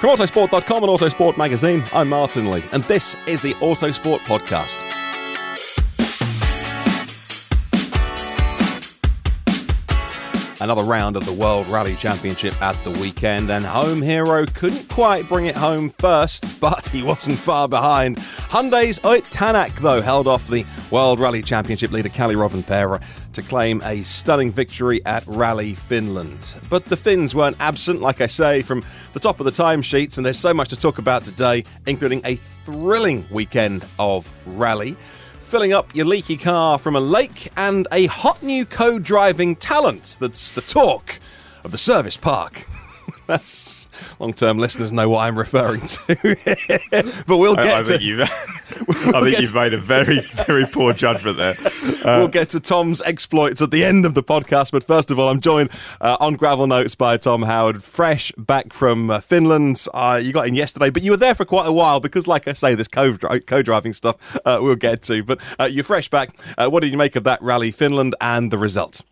From Autosport.com and Autosport Magazine, I'm Martin Lee, and this is the Autosport Podcast. Another round of the World Rally Championship at the weekend, and home hero couldn't quite bring it home first, but he wasn't far behind. Hyundai's Ott Tanak, though, held off the World Rally Championship leader Kalle Rovanperä to claim a stunning victory at Rally Finland. But the Finns weren't absent, like I say, from the top of the timesheets, and there's so much to talk about today, including a thrilling weekend of rally filling up your leaky car from a lake, and a hot new co driving talent that's the talk of the service park. That's long term listeners know what I'm referring to. but we'll get I, I to. think, you've, we'll I think you've made a very, very poor judgment there. Uh, we'll get to Tom's exploits at the end of the podcast. But first of all, I'm joined uh, on Gravel Notes by Tom Howard, fresh back from uh, Finland. Uh, you got in yesterday, but you were there for quite a while because, like I say, this co driving stuff uh, we'll get to. But uh, you're fresh back. what did you make of that rally, Finland, and the result?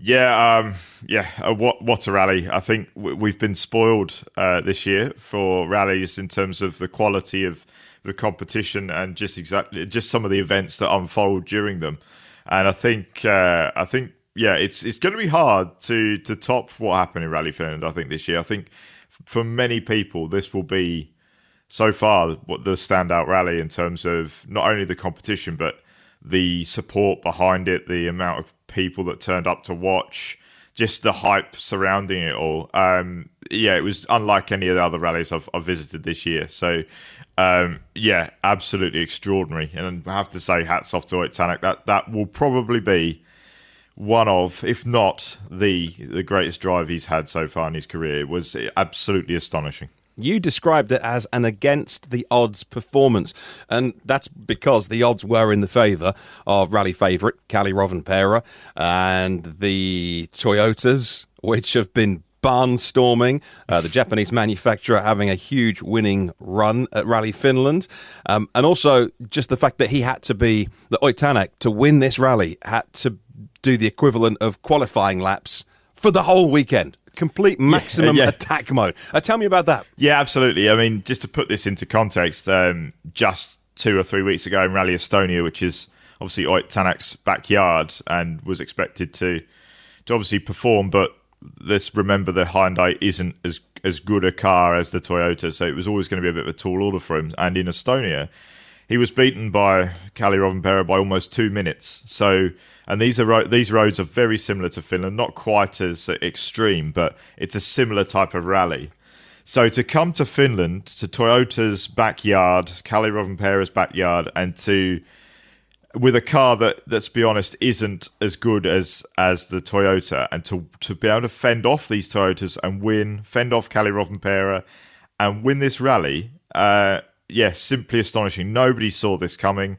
Yeah, um, yeah. Uh, what what a rally! I think we've been spoiled uh, this year for rallies in terms of the quality of the competition and just exactly just some of the events that unfold during them. And I think uh, I think yeah, it's it's going to be hard to to top what happened in Rally Finland. I think this year. I think for many people, this will be so far what the standout rally in terms of not only the competition but the support behind it, the amount of people that turned up to watch, just the hype surrounding it all. Um, yeah, it was unlike any of the other rallies I've, I've visited this year. So, um, yeah, absolutely extraordinary. And I have to say, hats off to Ott Tanak. That that will probably be one of, if not the the greatest drive he's had so far in his career. It was absolutely astonishing. You described it as an against the odds performance, and that's because the odds were in the favour of rally favourite Kalle Rovanperä and the Toyotas, which have been barnstorming. Uh, the Japanese manufacturer having a huge winning run at Rally Finland, um, and also just the fact that he had to be the Ott Tanak to win this rally had to do the equivalent of qualifying laps for the whole weekend complete maximum yeah, yeah. attack mode. Uh, tell me about that. Yeah, absolutely. I mean, just to put this into context, um, just two or three weeks ago in Rally Estonia, which is obviously Ott Tanak's backyard and was expected to to obviously perform, but let's remember the Hyundai isn't as as good a car as the Toyota, so it was always going to be a bit of a tall order for him. And in Estonia, he was beaten by Kalle Rovanperä by almost two minutes. So and these are these roads are very similar to Finland, not quite as extreme, but it's a similar type of rally. So to come to Finland, to Toyota's backyard, Kalle Rovanpera's backyard, and to with a car that, let's be honest, isn't as good as as the Toyota, and to to be able to fend off these Toyotas and win, fend off Kalle Rovanpera, and win this rally, uh, yeah, simply astonishing. Nobody saw this coming.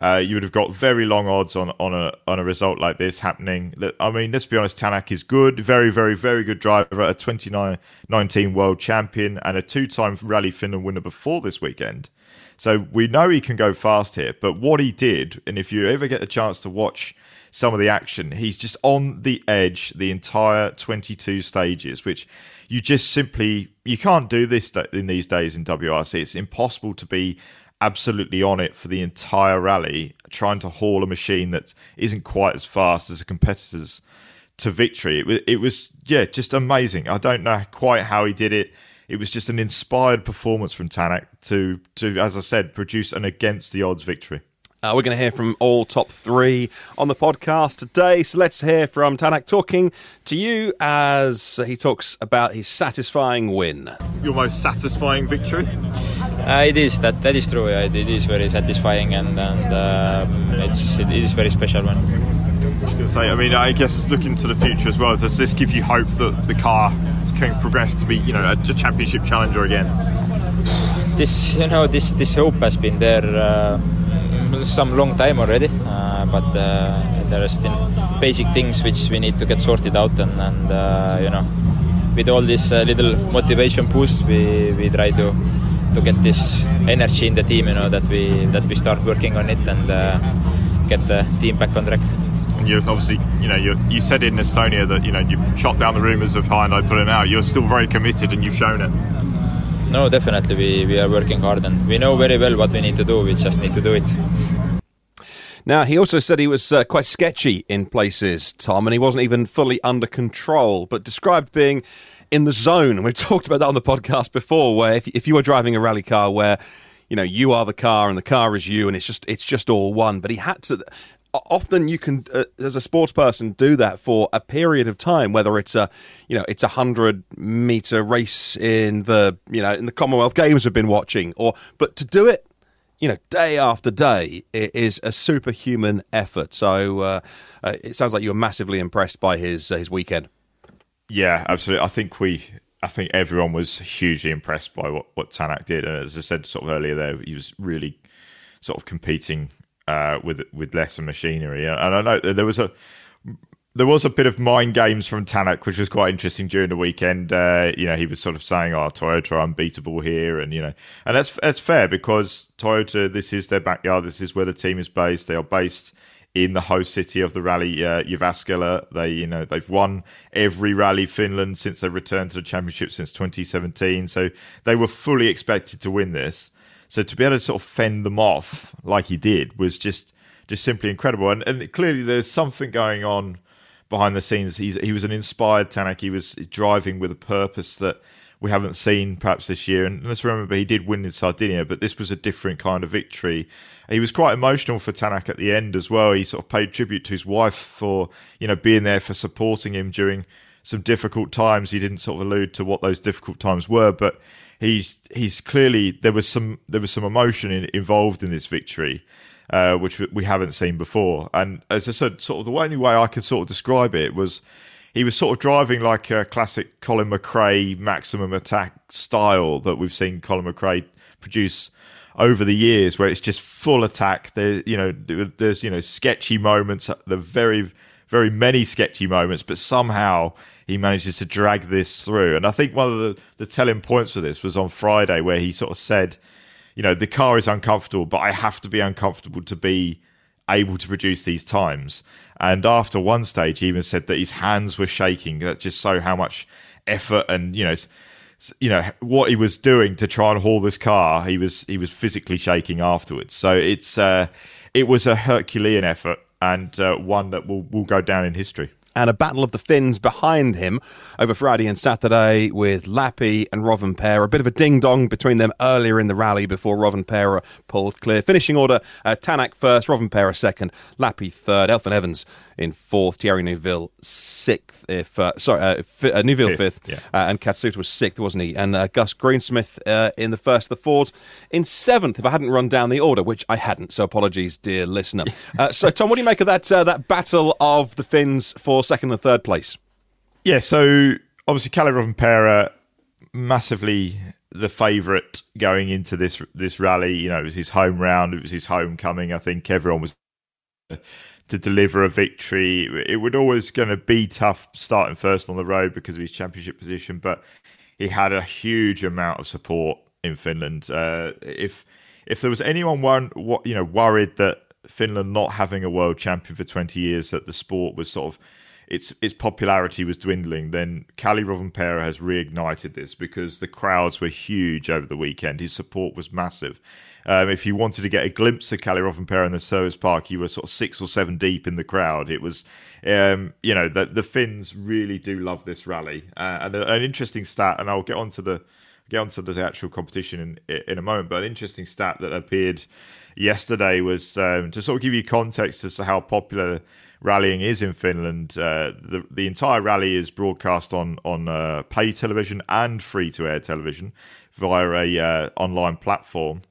Uh, you would have got very long odds on, on a on a result like this happening. I mean, let's be honest, Tanak is good, very, very, very good driver, a 2019 world champion, and a two-time Rally Finland winner before this weekend. So we know he can go fast here. But what he did, and if you ever get a chance to watch some of the action, he's just on the edge the entire 22 stages, which you just simply you can't do this in these days in WRC. It's impossible to be absolutely on it for the entire rally, trying to haul a machine that isn't quite as fast as the competitors to victory. It was, it was, yeah, just amazing. I don't know quite how he did it. It was just an inspired performance from Tanak to, to as I said, produce an against the odds victory. Uh, we're going to hear from all top three on the podcast today. So let's hear from Tanak talking to you as he talks about his satisfying win. Your most satisfying victory? Uh, it is that that is true. It, it is very satisfying and and um, it's it is very special one. I was going to say. I mean, I guess looking to the future as well. Does this give you hope that the car can progress to be, you know, a, a championship challenger again? This, you know, this this hope has been there. Uh, some long time already, uh, but uh, there are still basic things which we need to get sorted out, and, and uh, you know, with all this little motivation boost, we, we try to to get this energy in the team, you know, that we that we start working on it and get the team back on track. And you obviously, you know, you you said in Estonia that you know you shot down the rumours of Hyundai pulling out. You're still very committed, and you've shown it. No, definitely, we, we are working hard, and we know very well what we need to do. We just need to do it. Now, he also said he was uh, quite sketchy in places, Tom, and he wasn't even fully under control, but described being in the zone. And we've talked about that on the podcast before, where if, if you were driving a rally car where you know you are the car and the car is you and it's just it's just all one but he had to often you can uh, as a sports person do that for a period of time whether it's a you know it's a 100 meter race in the you know in the commonwealth games we've been watching or but to do it you know, day after day, it is a superhuman effort. So uh, uh, it sounds like you were massively impressed by his uh, his weekend. Yeah, absolutely. I think we, I think everyone was hugely impressed by what what Tanak did, and as I said sort of earlier, there he was really sort of competing uh, with with lesser machinery, and I know there was a there was a bit of mind games from Tanak, which was quite interesting during the weekend. Uh, you know, he was sort of saying, "Oh, Toyota are unbeatable here," and you know, and that's that's fair because Toyota, this is their backyard. This is where the team is based. They are based in the host city of the rally, uh. They, you know, they've won every rally Finland since they returned to the championship since 2017. So they were fully expected to win this. So to be able to sort of fend them off like he did was just just simply incredible. And, and clearly, there's something going on behind the scenes. He's, he was an inspired Tanak. He was driving with a purpose that we haven't seen perhaps this year. And let's remember, he did win in Sardinia, but this was a different kind of victory. He was quite emotional for Tanak at the end as well. He sort of paid tribute to his wife for, you know, being there for supporting him during some difficult times. He didn't sort of allude to what those difficult times were, but he's he's clearly there was some there was some emotion in, involved in this victory uh, which we haven't seen before. And as I said, sort of the only way I could sort of describe it was he was sort of driving like a classic Colin McRae maximum attack style that we've seen Colin McRae produce over the years, where it's just full attack. There, you know, there's you know sketchy moments, the very very many sketchy moments, but somehow he manages to drag this through. And I think one of the, the telling points for this was on Friday, where he sort of said you know, the car is uncomfortable, but I have to be uncomfortable to be able to produce these times. And after one stage, he even said that his hands were shaking. That just show how much effort and you know, you know what he was doing to try and haul this car. He was he was physically shaking afterwards. So it's uh, it was a Herculean effort and uh, one that will will go down in history. And a battle of the Finns behind him over Friday and Saturday with Lappi and Rovanperä. A bit of a ding dong between them earlier in the rally before Rovanperä pulled clear. Finishing order uh, Tanak first, Rovanperä second, Lappi third, Elfyn Evans in fourth, Thierry Neuville sixth, if uh, sorry, uh, fi- uh, Neuville fifth, Fifth, yeah. uh, and Katsuta was sixth, wasn't he? And uh, Gus Greensmith uh, in the first, the Fords in seventh. If I hadn't run down the order, which I hadn't, so apologies, dear listener. Uh, so, Tom, what do you make of that uh, that battle of the Finns for second and third place? Yeah, so obviously Kalle Rovanperä massively the favourite going into this this rally. You know, it was his home round, it was his homecoming. I think everyone was to deliver a victory. It would always going to be tough starting first on the road because of his championship position, but he had a huge amount of support in Finland. Uh, if if there was anyone one you know worried that Finland not having a world champion for 20 years that the sport was sort of its its popularity was dwindling, then Kalle Rovanperä has reignited this because the crowds were huge over the weekend. His support was massive. Um, if you wanted to get a glimpse of Kalle Rovanperä in the service park, you were sort of six or seven deep in the crowd. It was, um, you know, the, the Finns really do love this rally. Uh, and a, an interesting stat, and I'll get onto the get onto the actual competition in in a moment. But an interesting stat that appeared yesterday was um, to sort of give you context as to how popular rallying is in Finland. Uh, the the entire rally is broadcast on on uh, pay television and free to air television via a uh, online platform.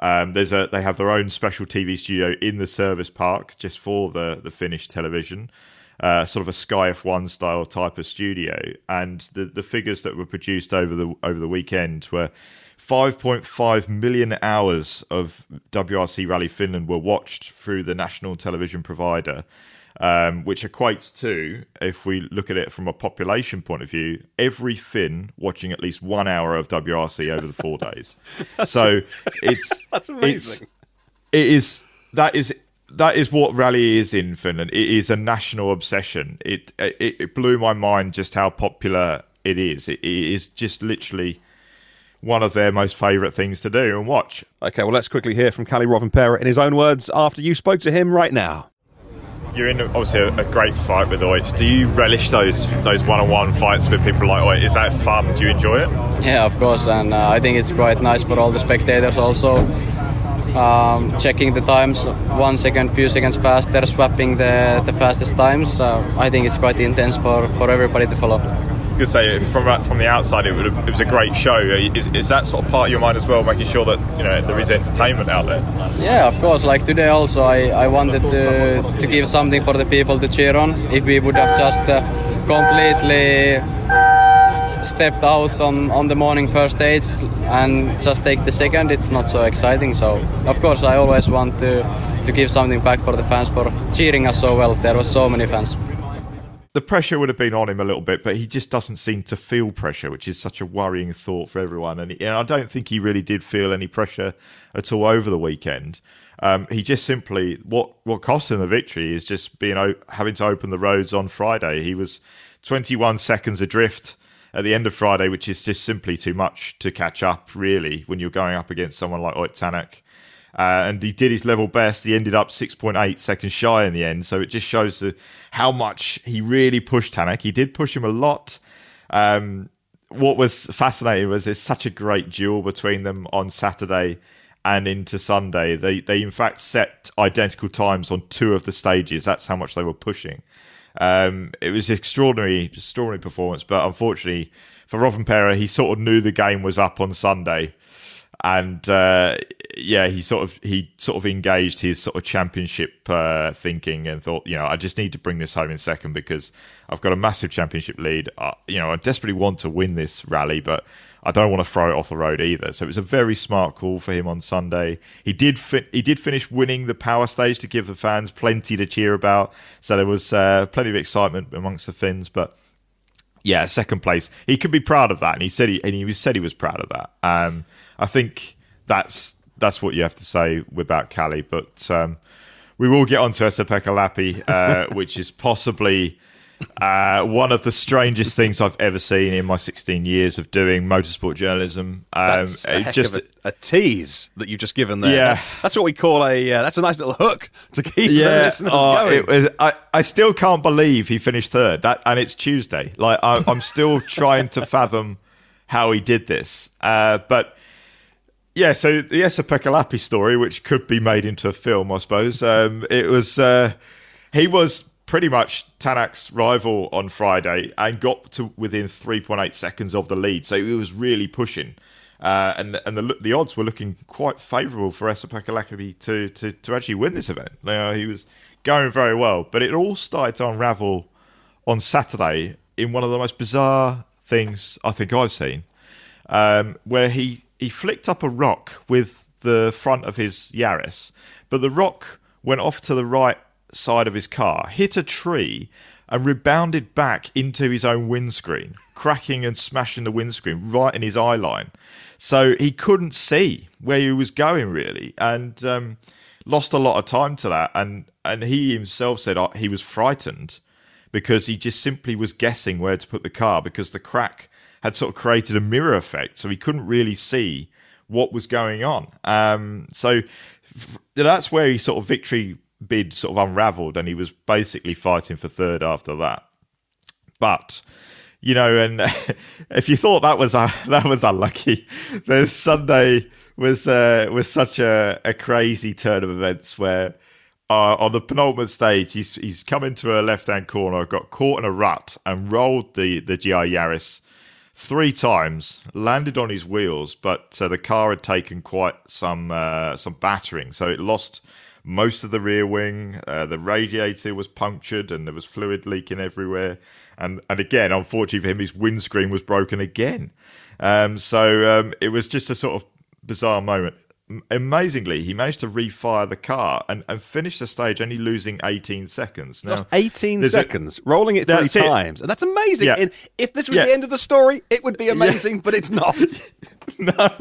Um, there's a they have their own special TV studio in the service park just for the the Finnish television. Uh, sort of a Sky F1 style type of studio, and the the figures that were produced over the over the weekend were 5.5 million hours of WRC Rally Finland were watched through the national television provider, um, which equates to, if we look at it from a population point of view, every Finn watching at least one hour of WRC over the four days. so it's That's amazing. It's, it is that is that is what rally is in Finland. It is a national obsession. It it, it blew my mind just how popular it is. It, it is just literally one of their most favourite things to do and watch. Okay, well, let's quickly hear from Kalle Rovanperä in his own words after you spoke to him right now. You're in obviously a, a great fight with Ott. Do you relish those those one-on-one fights with people like Ott? Is that fun? Do you enjoy it? Yeah, of course, and uh, I think it's quite nice for all the spectators also. Um, checking the times one second, few seconds faster, swapping the, the fastest times. Uh, I think it's quite intense for, for everybody to follow. Could say from from the outside, it, have, it was a great show. Is, is that sort of part of your mind as well, making sure that you know there is entertainment out there? Yeah, of course. Like today, also, I, I wanted to, to give something for the people to cheer on. If we would have just uh, completely stepped out on, on the morning first stage and just take the second, it's not so exciting. So, of course, I always want to, to give something back for the fans for cheering us so well. There were so many fans. The pressure would have been on him a little bit, but he just doesn't seem to feel pressure, which is such a worrying thought for everyone. And, and I don't think he really did feel any pressure at all over the weekend. Um, he just simply what what cost him the victory is just being having to open the roads on Friday. He was 21 seconds adrift at the end of Friday, which is just simply too much to catch up, really, when you're going up against someone like Ott Tanak. Uh, and he did his level best. He ended up 6.8 seconds shy in the end. So it just shows the, how much he really pushed Tanak. He did push him a lot. Um, what was fascinating was there's such a great duel between them on Saturday and into Sunday. They they in fact set identical times on two of the stages. That's how much they were pushing. Um, it was extraordinary, extraordinary performance. But unfortunately for Rovanperä, he sort of knew the game was up on Sunday, and uh, yeah, he sort of he sort of engaged his sort of championship uh, thinking and thought, you know, I just need to bring this home in second because I've got a massive championship lead. Uh, you know, I desperately want to win this rally, but I don't want to throw it off the road either. So it was a very smart call for him on Sunday. He did fi- he did finish winning the power stage to give the fans plenty to cheer about. So there was uh, plenty of excitement amongst the Finns, but yeah, second place. He could be proud of that, and he said he and he said he was proud of that. Um, I think that's that's what you have to say about Kalle. But um, we will get on to Esapekka Lappi, uh, which is possibly Uh, one of the strangest things I've ever seen in my 16 years of doing motorsport journalism. Um, That's a, just a, a tease that you've just given there. Yeah. That's, that's what we call a. Uh, that's a nice little hook to keep the yeah, listeners oh, going. it I, I still can't believe he finished third. That and it's Tuesday. Like I, I'm still trying to fathom how he did this. Uh, but yeah, so the Esapekka Lappi story, which could be made into a film, I suppose. Um, it was uh, he was pretty much Tanak's rival on Friday and got to within 3.8 seconds of the lead. So he was really pushing. Uh, and and the the odds were looking quite favourable for Esapekka Lappi to, to, to actually win this event. You know, he was going very well, but it all started to unravel on Saturday in one of the most bizarre things I think I've seen, um, where he he flicked up a rock with the front of his Yaris, but the rock went off to the right side of his car, hit a tree, and rebounded back into his own windscreen, cracking and smashing the windscreen right in his eye line. So he couldn't see where he was going really, and um, lost a lot of time to that. And and he himself said uh, he was frightened because he just simply was guessing where to put the car because the crack had sort of created a mirror effect, so he couldn't really see what was going on. Um, so that's where his sort of victory bid sort of unravelled, and he was basically fighting for third after that. But you know, and if you thought that was uh, that was unlucky, the Sunday was uh, was such a, a crazy turn of events where. Uh, on the penultimate stage, he's he's come into a left hand corner, got caught in a rut, and rolled the the GR Yaris three times, landed on his wheels, but uh, the car had taken quite some uh, some battering, so it lost most of the rear wing. Uh, the radiator was punctured, and there was fluid leaking everywhere. And and again, unfortunately for him, his windscreen was broken again. Um, so um, it was just a sort of bizarre moment. Amazingly, he managed to refire the car and, and finish the stage only losing 18 seconds. Now, Lost 18 there's a- seconds, rolling it three That's it. times. And that's amazing. Yeah. And if this was Yeah. the end of the story, it would be amazing, but it's not. no.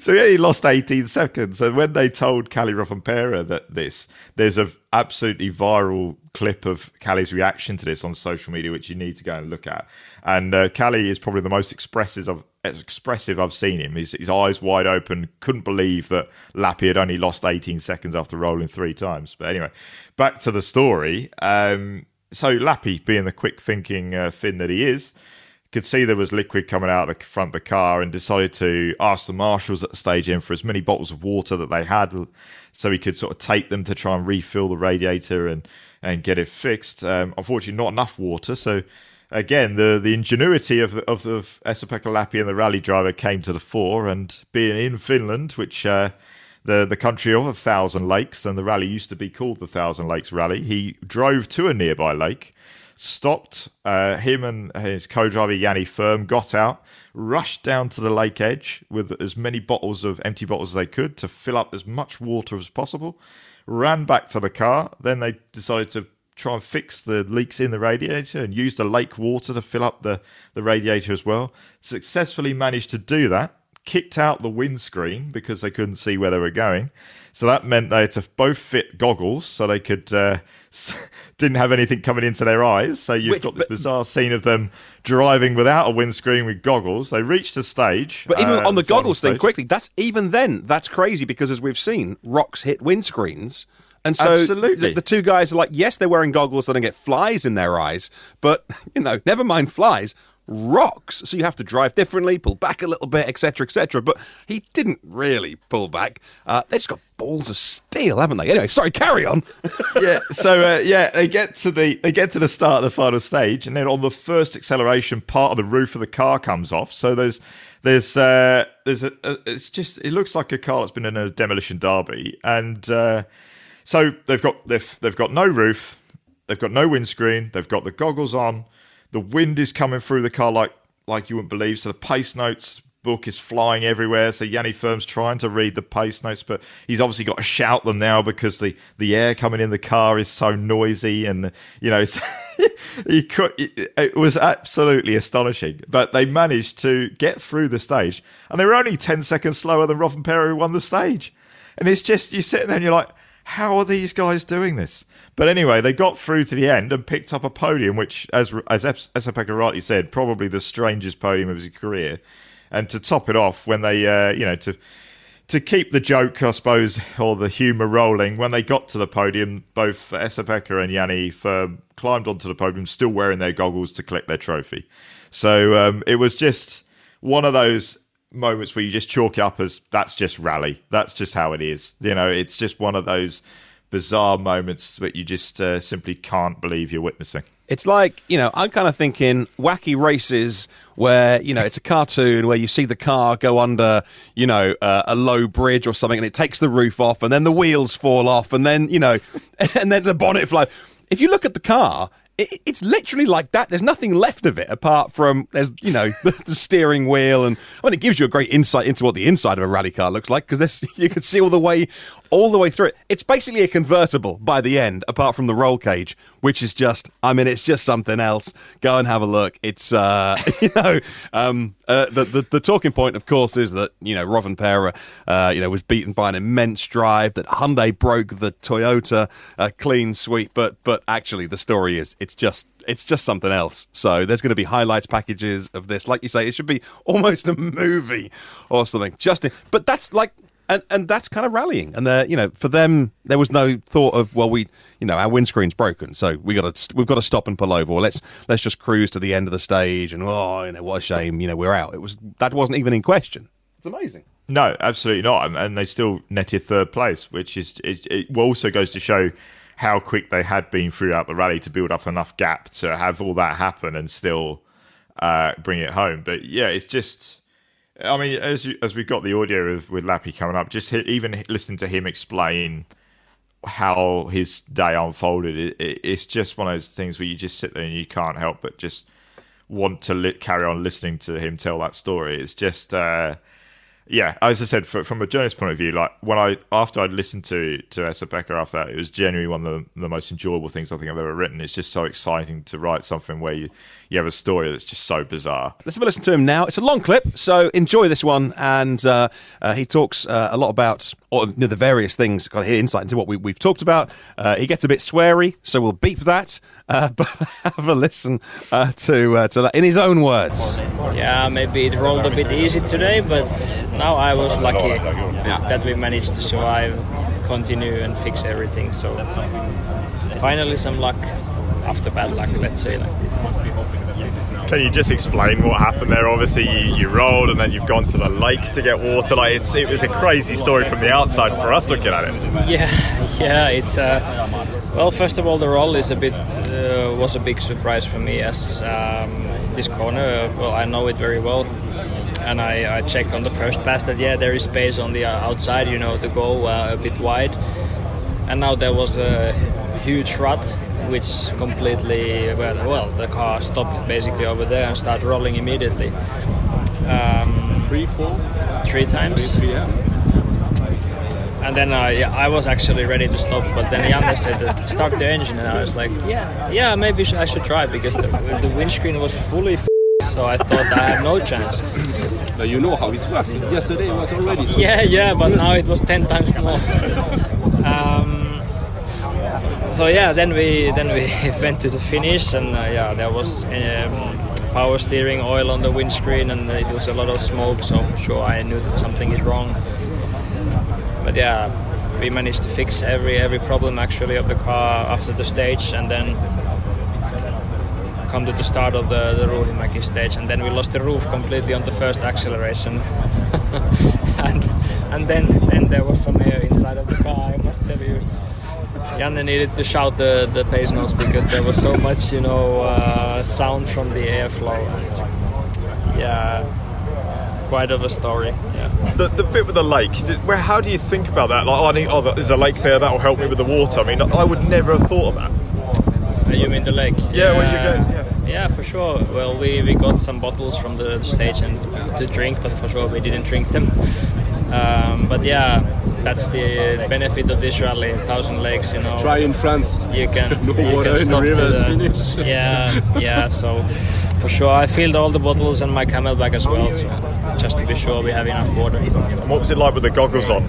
So he only lost 18 seconds. And when they told Kalle Rovanpera that this, there's an absolutely viral clip of Kalle's reaction to this on social media, which you need to go and look at. And uh, Kalle is probably the most expressive of expressive I've seen him. His, his eyes wide open, couldn't believe that Lappi had only lost 18 seconds after rolling three times. But anyway, back to the story. Um, so Lappi, being the quick thinking uh, Finn that he is, could see there was liquid coming out of the front of the car and decided to ask the marshals at the stage in for as many bottles of water that they had so he could sort of take them to try and refill the radiator and, and get it fixed. Um, unfortunately, not enough water. So, again, the, the ingenuity of, of the Esapekka Lappi and the rally driver came to the fore. And being in Finland, which uh, the, the country of a thousand lakes, and the rally used to be called the Thousand Lakes Rally, he drove to a nearby lake stopped. Uh, him and his co-driver Janne Ferm got out, rushed down to the lake edge with as many bottles of empty bottles as they could to fill up as much water as possible. Ran back to the car. Then they decided to try and fix the leaks in the radiator and use the lake water to fill up the, the radiator as well. Successfully managed to do that. Kicked out the windscreen because they couldn't see where they were going. So that meant they had to both fit goggles so they could uh, didn't have anything coming into their eyes. So you've Which- got this but- bizarre scene of them driving without a windscreen with goggles. They reached the stage, But even uh, on the goggles thing, stage. quickly, that's even then, that's crazy because as we've seen, rocks hit windscreens. And so Absolutely. the, the two guys are like, yes, they're wearing goggles so they don't get flies in their eyes, but, you know, never mind flies, rocks. So you have to drive differently, pull back a little bit, etc., etc. But he didn't really pull back. Uh, they just got balls of steel, haven't they? Anyway, sorry, carry on. yeah. So uh, yeah, they get to the they get to the start of the final stage, and then on the first acceleration, part of the roof of the car comes off. So there's there's uh, there's a, a it's just it looks like a car that's been in a demolition derby, and uh, so they've got they've they've got no roof, they've got no windscreen, they've got the goggles on, the wind is coming through the car like like you wouldn't believe. So the pace notes book is flying everywhere. So Janne Ferm's trying to read the pace notes, but he's obviously got to shout them now because the, the air coming in the car is so noisy, and you know he could. It, was absolutely astonishing. But they managed to get through the stage, and they were only ten seconds slower than Rovanpera who won the stage. And it's just you sitting there and you're like. How are these guys doing this? But anyway, they got through to the end and picked up a podium, which, as as Esapekka rightly said, probably the strangest podium of his career. And to top it off, when they, uh, you know, to to keep the joke, I suppose, or the humour rolling, when they got to the podium, both Esapekka and Janne climbed onto the podium, still wearing their goggles to collect their trophy. So um, it was just one of those moments where you just chalk it up as that's just rally. That's just how it is. You know, it's just one of those bizarre moments that you just uh, simply can't believe you're witnessing. It's like, you know, I'm kind of thinking wacky races where, you know, it's a cartoon where you see the car go under, you know, uh, a low bridge or something and it takes the roof off and then the wheels fall off and then, you know, and then the bonnet fly. If you look at the car, it, it's literally like that. There's nothing left of it apart from there's you know the, the, steering wheel, and I mean it gives you a great insight into what the inside of a rally car looks like because you can see all the way all the way through it. It's basically a convertible by the end, apart from the roll cage, which is just, I mean, it's just something else. Go and have a look. It's, uh, you know, um, uh, the, the, the talking point, of course, is that you know Rovanperä, uh, you know, was beaten by an immense drive. That Hyundai broke the Toyota uh, clean sweep, but but actually, the story is it's just it's just something else. So there's going to be highlights packages of this. Like you say, it should be almost a movie or something. Just, but that's like and and that's kind of rallying. And you know, for them, there was no thought of well, we you know our windscreen's broken, so we got to we've got to stop and pull over, or let's let's just cruise to the end of the stage, and oh, you know, what a shame, you know, we're out. It was that wasn't even in question. It's amazing. No, absolutely not, and they still netted third place, which is it, it also goes to show how quick they had been throughout the rally to build up enough gap to have all that happen and still uh, bring it home. But yeah, it's just I mean, as you, as we got the audio with with Lappi coming up, just even listening to him explain how his day unfolded, it, it, it's just one of those things where you just sit there and you can't help but just want to li- carry on listening to him tell that story. It's just. Uh, yeah, as I said, for, from a journalist point of view, like when I after I'd listened to to Esapekka after that, it was genuinely one of the, the, most enjoyable things I think I've ever written. It's just so exciting to write something where you, you have a story that's just so bizarre. Let's have a listen to him now. It's a long clip, so enjoy this one. And uh, uh, he talks uh, a lot about or, you know, the various things, kind of insight into what we, have talked about. Uh, he gets a bit sweary, so we'll beep that. Uh, but have a listen uh, to to that in his own words. Yeah, maybe it rolled a bit easy today, but now I was lucky yeah. that we managed to survive, continue, and fix everything. So finally, some luck after bad luck, let's say like this. Can you just explain what happened there? Obviously, you, you, rolled and then you've gone to the lake to get water. Like it was a crazy story from the outside for us looking at it. Yeah, yeah. It's uh, well, first of all, the roll is a bit uh, was a big surprise for me as um, this corner. Well, I know it very well and I, I, checked on the first pass that yeah there is space on the uh, outside you know to go uh, a bit wide and now there was a huge rut which completely well, well the car stopped basically over there and started rolling immediately um, three four three times three, yeah. and then uh, yeah, I was actually ready to stop, but then Janne said start the engine, and I was like, yeah, yeah, maybe I should try because the, the windscreen was fully so I thought I had no chance. But you know how it's working. Yesterday it was already. So yeah, yeah, but now it was ten times more. um, so yeah, then we then we went to the finish, and uh, yeah, there was um, power steering oil on the windscreen, and it was a lot of smoke. So for sure, I knew that something is wrong. But yeah, we managed to fix every every problem actually of the car after the stage, and then come to the start of the, the Ruuhimäki stage, and then we lost the roof completely on the first acceleration. and and then then there was some air inside of the car. I must tell you, Janne needed to shout the the pace notes because there was so much you know uh, sound from the airflow. yeah, quite of a story. Yeah. The, the bit with the lake, where how do you think about that? Like, oh, I need, oh, there's a lake there that will help me with the water. I mean, I would never have thought of that. You mean the lake? Yeah, well, you get, yeah. Yeah, for sure. Well, we, we got some bottles from the stage and to drink, but for sure we didn't drink them. Um, but yeah, that's the benefit of this rally. Thousand lakes, you know. Try in France. You can. no you water can stop in the the finish. yeah, yeah. So for sure, I filled all the bottles and my CamelBak as well. So just to be sure we have enough water. And What was it like with the goggles on?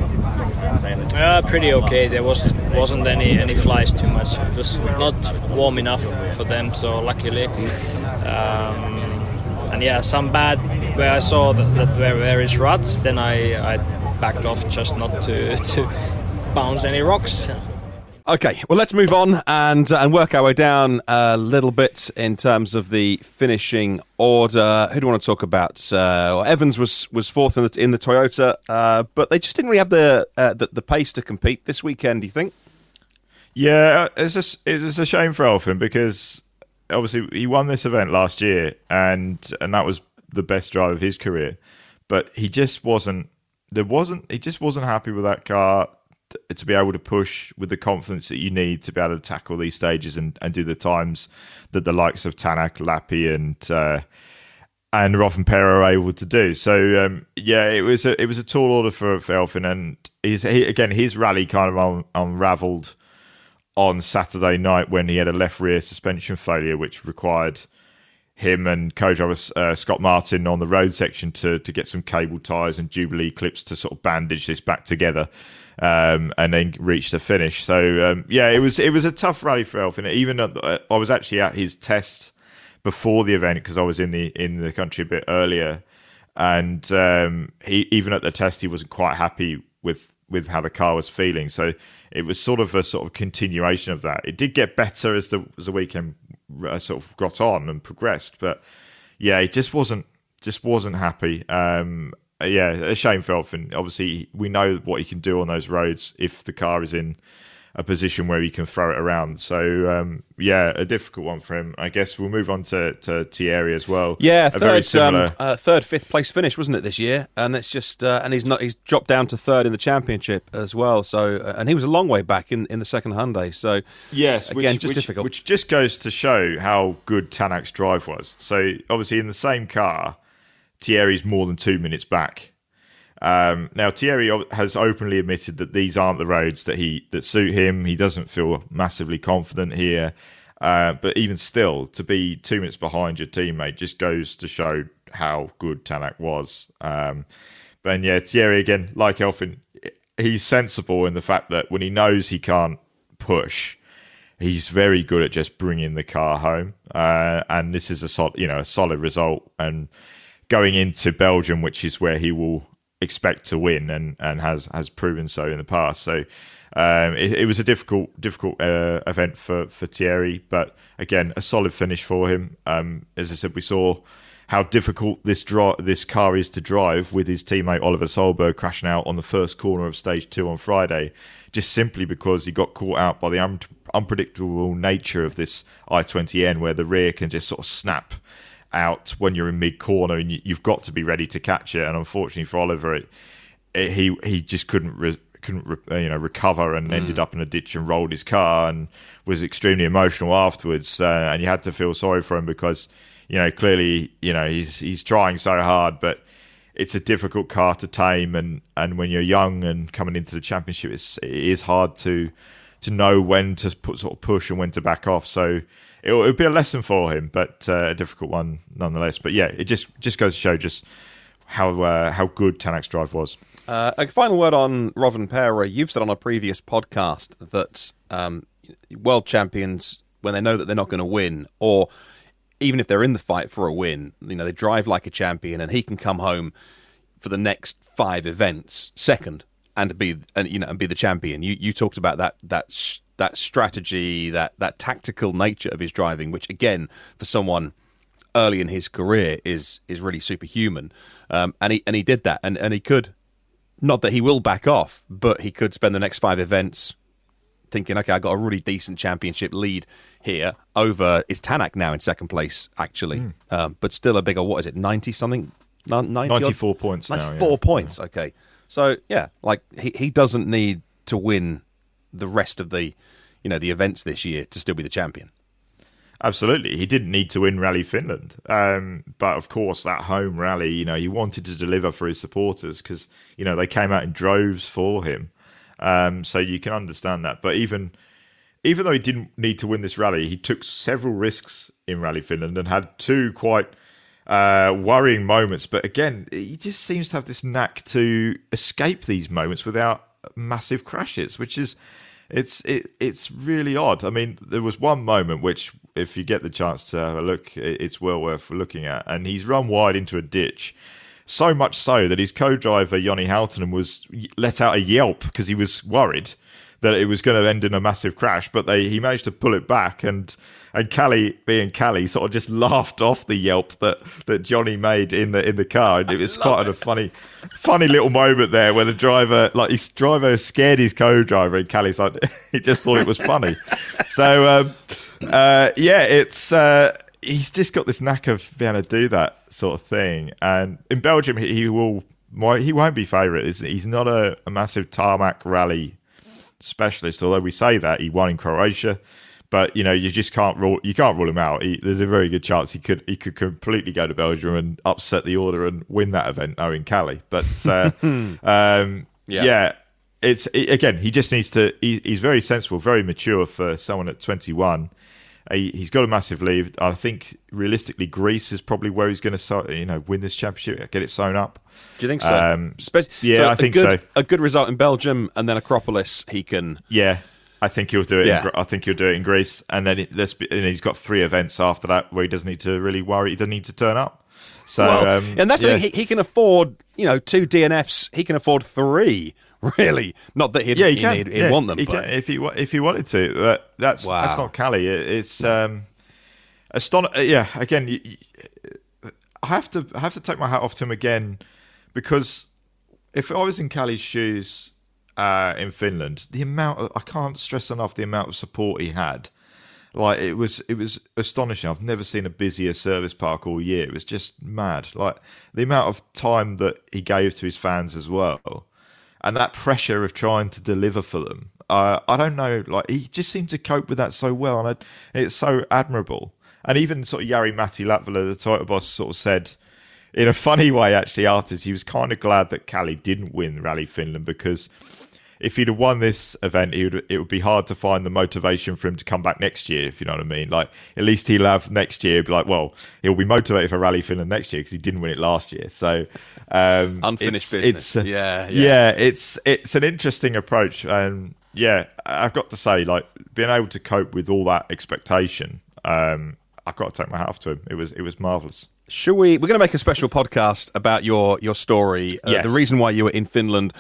Uh, pretty okay. There was wasn't any any flies too much. It was not warm enough for them, so luckily. Um, and yeah, some bad where I saw that, that where there is ruts, then I, I backed off just not to to bounce any rocks. Okay, well, let's move on and uh, and work our way down a little bit in terms of the finishing order. Who do you want to talk about? Uh, well, Evans was was fourth in the in the Toyota, uh, but they just didn't really have the, uh, the, the pace to compete this weekend. Do you think? Yeah, it's a, it's a shame for Elfyn because obviously he won this event last year, and and that was the best drive of his career, but he just wasn't. There wasn't. He just wasn't happy with that car to be able to push with the confidence that you need to be able to tackle these stages and, and do the times that the likes of Tanak, Lappi, and uh, and Rovanperä are able to do. So um, yeah, it was a it was a tall order for, for Elfyn, and he's he, again his rally kind of un, unravelled on Saturday night when he had a left rear suspension failure, which required him and co-driver uh, Scott Martin on the road section to to get some cable ties and Jubilee clips to sort of bandage this back together um, and then reach the finish. So um, yeah, it was it was a tough rally for Elfyn. Even the, I was actually at his test before the event because I was in the in the country a bit earlier, and um, he even at the test he wasn't quite happy with with how the car was feeling. So it was sort of a sort of continuation of that. It did get better as the as the weekend uh, sort of got on and progressed, but yeah, he just wasn't just wasn't happy. Um, yeah, a shame for Elfyn. Obviously, we know what he can do on those roads if the car is in a position where he can throw it around. So um, yeah, a difficult one for him. I guess we'll move on to, to Thierry as well. Yeah, a third, similar... um, uh, third, fifth place finish, wasn't it this year? And it's just uh, and he's not he's dropped down to third in the championship as well. So uh, and he was a long way back in, in the second Hyundai. So yes, again, which, just which, difficult. Which just goes to show how good Tanak's drive was. So obviously in the same car, Thierry's more than two minutes back um, now Thierry has openly admitted that these aren't the roads that he that suit him. He doesn't feel massively confident here. Uh, but even still, to be two minutes behind your teammate just goes to show how good Tanak was. Um, but yeah, Thierry again, like Elfyn, he's sensible in the fact that when he knows he can't push, he's very good at just bringing the car home. Uh, and this is a solid, you know, a solid result. And going into Belgium, which is where he will expect to win and, and has has proven so in the past. So um, it, it, was a difficult difficult uh, event for for Thierry, but again a solid finish for him. Um, as I said, we saw how difficult this draw this car is to drive with his teammate Oliver Solberg crashing out on the first corner of stage two on Friday, just simply because he got caught out by the un- unpredictable nature of this i20N, where the rear can just sort of snap out when you're in mid corner and you, have got to be ready to catch it. And unfortunately for Oliver, it, it, he he just couldn't re, couldn't re, you know recover and mm. ended up in a ditch and rolled his car and was extremely emotional afterwards. Uh, and you had to feel sorry for him because you know clearly you know he's he's trying so hard, but it's a difficult car to tame. And and when you're young and coming into the championship, it's it is hard to to know when to put sort of push and when to back off. So it would be a lesson for him, but uh, a difficult one nonetheless. But yeah, it just just goes to show just how uh, how good Tanak's drive was. Uh, a final word on Rovanperä. You've said on a previous podcast that um, world champions, when they know that they're not going to win, or even if they're in the fight for a win, you know they drive like a champion, and he can come home for the next five events second and be and you know and be the champion. You you talked about that that that strategy, that that tactical nature of his driving, which again, for someone early in his career, is is really superhuman. Um, and he and he did that, and and he could, not that he will back off, but he could spend the next five events thinking, okay, I got a really decent championship lead here over is Tanak now in second place actually, mm. um, but still a bigger what is it ninety something. 90 94 points 94 now, yeah. points okay so yeah like he, he doesn't need to win the rest of the you know the events this year to still be the champion. Absolutely, he didn't need to win Rally Finland, um, but of course that home rally, you know, he wanted to deliver for his supporters because you know they came out in droves for him. Um, so you can understand that. But even even though he didn't need to win this rally, he took several risks in Rally Finland and had two quite uh, worrying moments. But again, he just seems to have this knack to escape these moments without massive crashes, which is it's it, it's really odd. I mean, there was one moment which, if you get the chance to have a look, it's well worth looking at. And he's run wide into a ditch, so much so that his co-driver Jonne Halttunen was let out a yelp because he was worried that it was going to end in a massive crash. But they he managed to pull it back and and Kalle, being Kalle, sort of just laughed off the yelp that, that Jonne made in the in the car, and it was quite it. a funny, funny little moment there where the driver, like his driver, scared his co-driver, and Kalle's like, he just thought it was funny. so um, uh, yeah, it's uh, he's just got this knack of being able to do that sort of thing, and in Belgium he, he will he won't be favourite. He's not a, a massive tarmac rally specialist, although we say that he won in Croatia but you know you just can't rule you can't rule him out. He, there's a very good chance he could he could completely go to Belgium and upset the order and win that event, knowing Kalle, But uh, um, yeah. yeah. it's again he just needs to. He, he's very sensible, very mature for someone at 21. He, has got a massive lead. I think realistically, Greece is probably where he's going to you know win this championship, get it sewn up. Do you think so? Um, yeah, so I think good, so. A good result in Belgium and then Acropolis, he can. Yeah, I think he'll do it. Yeah. In, I think he'll do it in Greece, and then it, be, and he's got three events after that where he doesn't need to really worry. He doesn't need to turn up. So, well, um, and that's yeah. the thing. He, he, can afford, you know, two DNFs. He can afford three. Really, not that he'd, yeah, he can. he'd, he'd yeah, want them, he but... if he if he wanted to. But that's wow. that's not Kalle. It, it's um, aston. Yeah, again, you, you, I have to I have to take my hat off to him again because if I was in Kalle's shoes uh, in Finland, the amount of, I can't stress enough the amount of support he had. Like it was, it was astonishing. I've never seen a busier service park all year. It was just mad. Like the amount of time that he gave to his fans as well, and that pressure of trying to deliver for them. Uh, I don't know. Like he just seemed to cope with that so well, and I, it's so admirable. And even sort of Jari-Matti Latvala, the title boss, sort of said in a funny way actually afterwards, he was kind of glad that Kalle didn't win Rally Finland because if he'd have won this event, he would, it would be hard to find the motivation for him to come back next year, if you know what I mean. Like, at least he'll have next year, be like, well, he'll be motivated for Rally Finland next year because he didn't win it last year. So, um, unfinished it's, business. It's, yeah, yeah, yeah, it's it's an interesting approach, and yeah, I've got to say, like, being able to cope with all that expectation, um, I've got to take my hat off to him. It was it was marvelous. Should we? We're going to make a special podcast about your your story, uh, yes. the reason why you were in Finland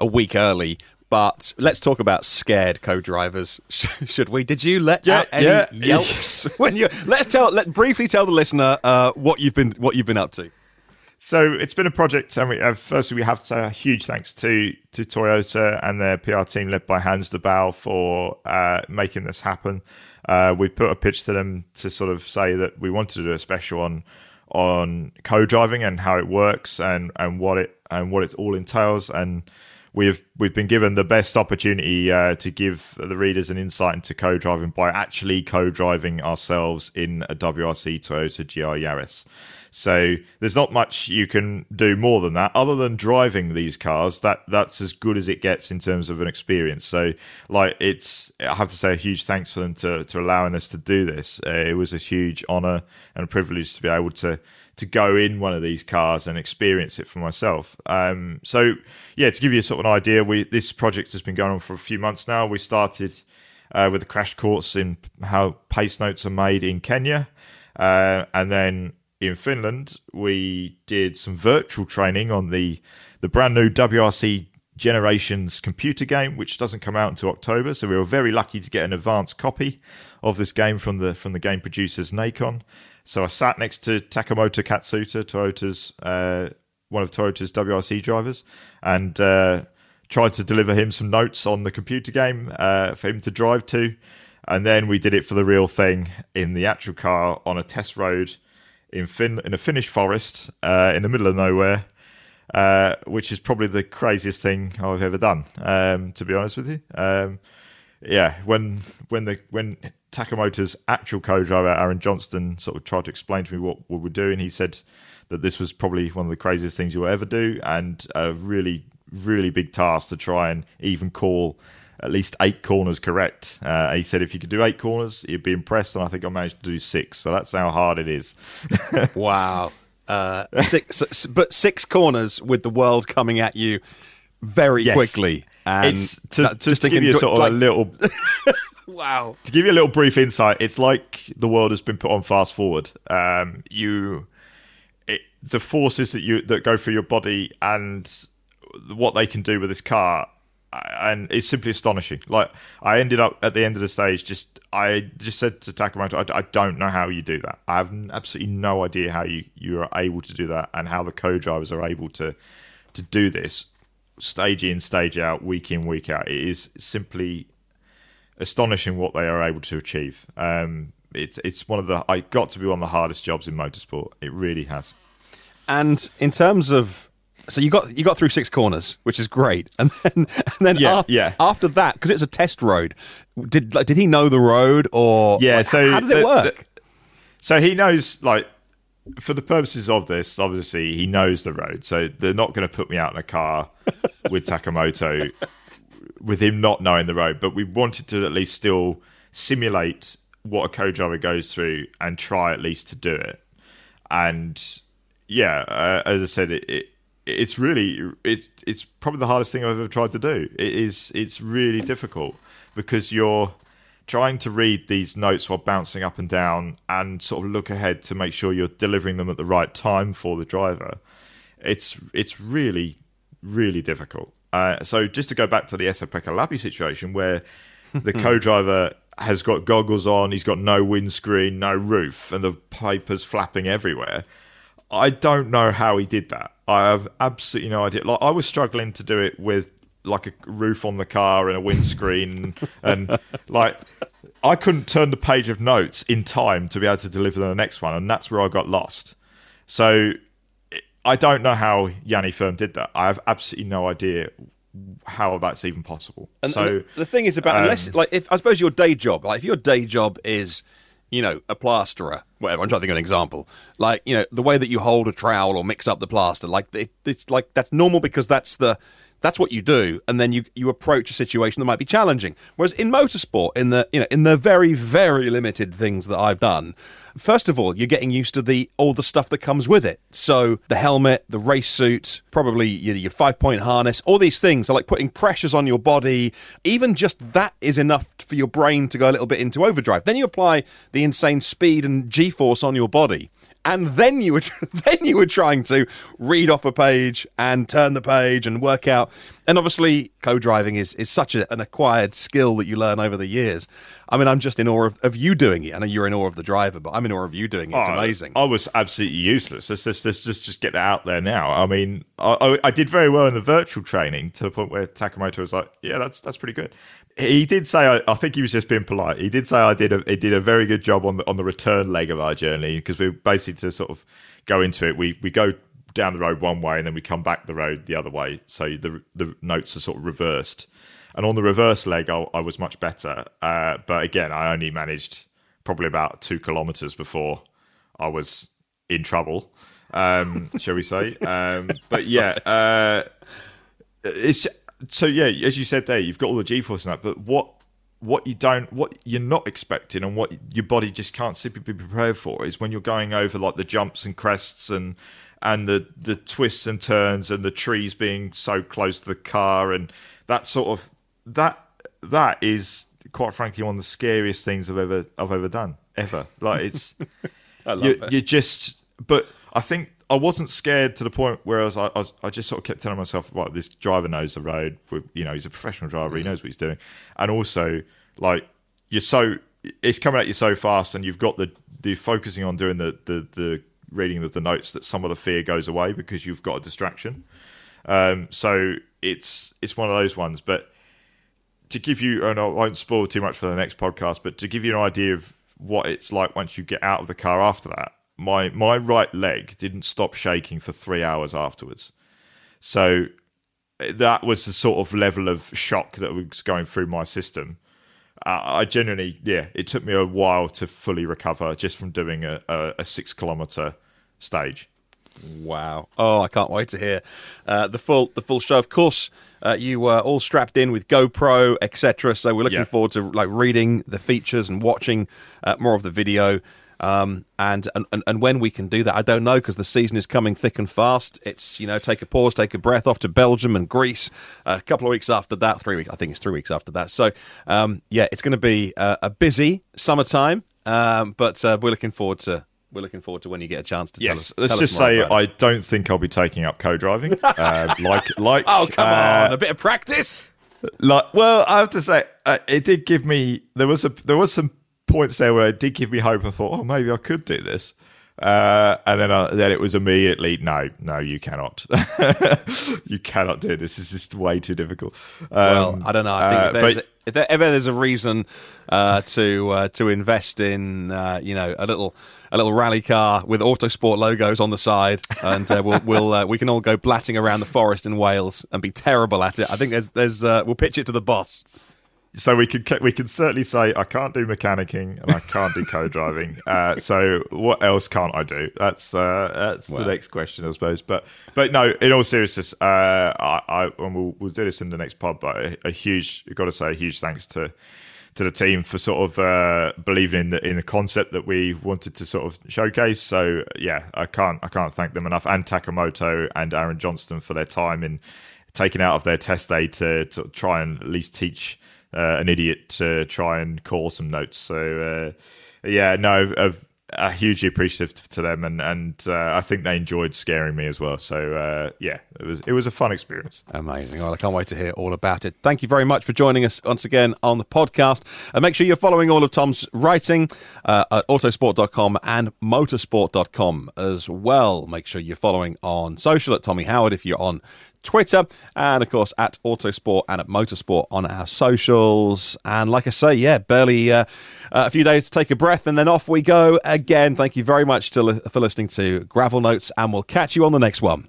a week early. But let's talk about scared co-drivers, should we? Did you let yeah, out any yeah. yelps when you? Let's tell. Let briefly tell the listener uh, what you've been what you've been up to. So it's been a project, and we have, firstly we have to say a huge thanks to to Toyota and their PR team led by Hans de Baal for uh, making this happen. Uh, we put a pitch to them to sort of say that we wanted to do a special on on co-driving and how it works and and what it and what it all entails and we've we've been given the best opportunity uh, to give the readers an insight into co-driving by actually co-driving ourselves in a WRC Toyota GR Yaris. So there's not much you can do more than that, other than driving these cars. That that's as good as it gets in terms of an experience. So like it's, I have to say a huge thanks for them to to allowing us to do this. Uh, it was a huge honour and privilege to be able to to go in one of these cars and experience it for myself. Um, so yeah, to give you sort of an idea, we this project has been going on for a few months now. We started uh, with a crash course in how pace notes are made in Kenya, uh, and then in Finland we did some virtual training on the the brand new WRC Generations computer game, which doesn't come out until October. So we were very lucky to get an advanced copy of this game from the from the game producers Nacon. So I sat next to Takamoto Katsuta, Toyota's uh, one of Toyota's WRC drivers, and uh, tried to deliver him some notes on the computer game uh, for him to drive to. And then we did it for the real thing in the actual car on a test road in fin- in a Finnish forest uh, in the middle of nowhere. Uh, which is probably the craziest thing I've ever done, um, to be honest with you. Um, yeah, when when the when Takamoto's actual co-driver Aaron Johnston sort of tried to explain to me what, what we're doing, he said that this was probably one of the craziest things you'll ever do, and a really really big task to try and even call at least eight corners correct. Uh, he said if you could do eight corners, you'd be impressed, and I think I managed to do six. So that's how hard it is. wow. uh, six, but six corners with the world coming at you very Yes. quickly. And it's to, to give you sort of like- a little wow. to give you a little brief insight, it's like the world has been put on fast forward. Um, you, it, the forces that you that go through your body and what they can do with this car, uh, and it's simply astonishing. Like I ended up at the end of the stage, just I just said to Takamoto, I, I don't know how you do that. I have absolutely no idea how you you are able to do that, and how the co-drivers are able to to do this stage in, stage out, week in, week out. It is simply astonishing what they are able to achieve. Um, it's it's one of the I got to be one of the hardest jobs in motorsport. It really has. And in terms of so you got you got through six corners, which is great, and then and then Yeah, af- yeah. after that, because it's a test road, did like, did he know the road or Yeah, like, so how did it the- work? the- so he knows like for the purposes of this, obviously he knows the road. So they're not going to put me out in a car with Takamoto with him not knowing the road. But we wanted to at least still simulate what a co-driver goes through and try at least to do it. And yeah, uh, as I said, it, it it's really it, it's probably the hardest thing I've ever tried to do. It is it's really difficult because you're trying to read these notes while bouncing up and down and sort of look ahead to make sure you're delivering them at the right time for the driver. It's it's really really difficult. Uh, so just to go back to the Esapekka Lappi situation where the co-driver has got goggles on, he's got no windscreen, no roof, and the papers flapping everywhere. I don't know how he did that. I have absolutely no idea. Like I was struggling to do it with like a roof on the car and a windscreen and like I couldn't turn the page of notes in time to be able to deliver the next one and that's where I got lost. So I don't know how Janne Ferm did that. I have absolutely no idea how that's even possible. And, so and the, thing is about unless um, like if I suppose your day job, like if your day job is you know a plasterer, whatever. I'm trying to think of an example. Like you know the way that you hold a trowel or mix up the plaster, like it, it's like that's normal because that's the that's what you do, and then you you approach a situation that might be challenging. Whereas in motorsport, in the you know in the very very limited things that I've done, first of all, you're getting used to the all the stuff that comes with it. So the helmet, the race suit, probably your, your five point harness, all these things are like putting pressures on your body. Even just that is enough for your brain to go a little bit into overdrive. Then you apply the insane speed and g force on your body and then you were then you were trying to read off a page and turn the page and work out and obviously co-driving is is such a, an acquired skill that you learn over the years i mean i'm just in awe of, of you doing it i know you're in awe of the driver but i'm in awe of you doing it it's Oh, amazing I was absolutely useless. Let's, let's, let's just, just get that out there now. I mean, I, I, I did very well in the virtual training to the point where Takamoto was like, "Yeah, that's that's pretty good." He did say, I, I think he was just being polite. He did say I did a, he did a very good job on the on the return leg of our journey because we are basically to sort of go into it. We we go down the road one way and then we come back the road the other way. So the the notes are sort of reversed. And on the reverse leg, I, I was much better. Uh, but again, I only managed probably about two kilometers before I was in trouble, um, shall we say? Um, but yeah, uh, it's so yeah. As you said there, you've got all the G-force in that, but what what you don't, what you're not expecting, and what your body just can't simply be prepared for is when you're going over like the jumps and crests and and the the twists and turns and the trees being so close to the car and that sort of that that is quite frankly one of the scariest things I've ever I've ever done ever. Like it's I love you, it. you just but I think I wasn't scared to the point where I was, I, was, I just sort of kept telling myself, right, this driver knows the road. You know, he's a professional driver. He knows what he's doing. And also, like, you're so it's coming at you so fast, and you've got the the focusing on doing the the the reading of the notes that some of the fear goes away because you've got a distraction. Um, so it's it's one of those ones. But to give you, and I won't spoil too much for the next podcast, but to give you an idea of what it's like once you get out of the car after that, my my right leg didn't stop shaking for three hours afterwards. So that was the sort of level of shock that was going through my system. Uh, I genuinely, yeah, it took me a while to fully recover just from doing a, a, a six kilometer stage. Wow! Oh, I can't wait to hear uh, the full the full show. Of course, uh, you were all strapped in with GoPro, etc. So we're looking Yeah. forward to like reading the features and watching uh, more of the video. Um, and, and and when we can do that, I don't know because the season is coming thick and fast. It's you know take a pause, take a breath off to Belgium and Greece. Uh, a couple of weeks after that, three weeks, I think it's three weeks after that. So um, yeah, it's going to be uh, a busy summertime, um, but uh, we're looking forward to we're looking forward to when you get a chance to yes. tell us. Let's just say I don't think I'll be taking up co-driving. uh, like, like. Oh come uh, on, a bit of practice. Like, well, I have to say, uh, it did give me. There was a there was some points there where it did give me hope. I thought, oh, maybe I could do this. Uh, and then, uh, then it was immediately, no, no, you cannot, you cannot do this. This is just way too difficult. Um, well, I don't know. I think uh, if, there's, but- if there ever there's a reason uh, to uh, to invest in, uh, you know, a little a little rally car with Autosport logos on the side, and uh, we'll, we'll uh, we can all go blatting around the forest in Wales and be terrible at it. I think there's there's uh, we'll pitch it to the boss. So we can we can certainly say I can't do mechanicking and I can't do co-driving. Uh, so what else can't I do? That's uh, that's the next question, I suppose. But but no, in all seriousness, uh, I, I and we'll we'll do this in the next pod. But a, a huge, got to say, a huge thanks to to the team for sort of uh, believing in the in the concept that we wanted to sort of showcase. So yeah, I can't I can't thank them enough, and Takamoto and Aaron Johnston for their time in taking out of their test day to, to try and at least teach uh, an idiot to try and call some notes. So uh, yeah, no, uh, hugely appreciative to them, and and uh, I think they enjoyed scaring me as well. So uh, yeah, it was it was a fun experience. Amazing. Well, I can't wait to hear all about it. Thank you very much for joining us once again on the podcast. And make sure you're following all of Tom's writing uh, at autosport.com and motorsport.com as well. Make sure you're following on social at Tommy Howard if you're on Twitter, and of course at Autosport and at Motorsport on our socials. And like I say, yeah, barely uh, a few days to take a breath, and then off we go again. Thank you very much to for listening to Gravel Notes, and we'll catch you on the next one.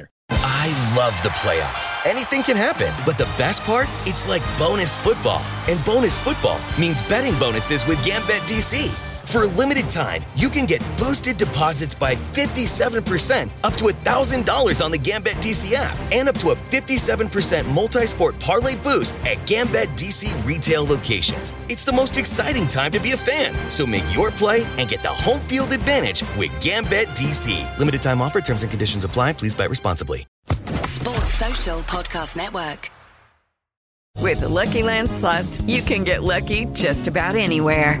winner. I love the playoffs. Anything can happen. But the best part? It's like bonus football. And bonus football means betting bonuses with GambetDC. For a limited time, you can get boosted deposits by 57% up to $1,000 on the GambetDC app and up to a 57% multi sport parlay boost at GambetDC retail locations. It's the most exciting time to be a fan. So make your play and get the home field advantage with GambetDC. Limited time offer, terms and conditions apply. Please bet responsibly. Sports Social Podcast Network. With the Lucky Land slots, you can get lucky just about anywhere.